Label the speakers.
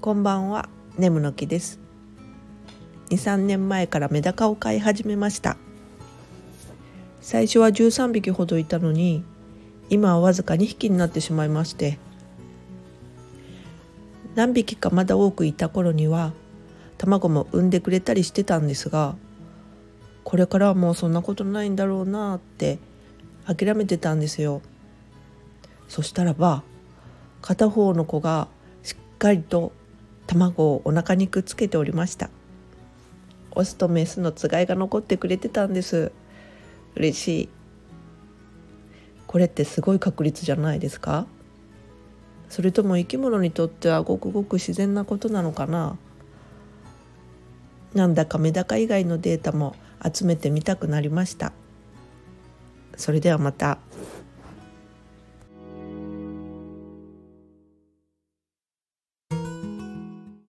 Speaker 1: こんばんは。ネムの木です。23年前からメダカを飼い始めました。最初は13匹ほどいたのに今はわずか2匹になってしまいまして何匹かまだ多くいた頃には卵も産んでくれたりしてたんですがこれからはもうそんなことないんだろうなって諦めてたんですよ。そしたらば片方の子がしっかりと卵をお腹にくっつけておりました。オスとメスのつがいが残ってくれてたんです。嬉しい。これってすごい確率じゃないですか？それとも生き物にとってはごくごく自然なことなのかな？なんだかメダカ以外のデータも集めてみたくなりました。それではまた。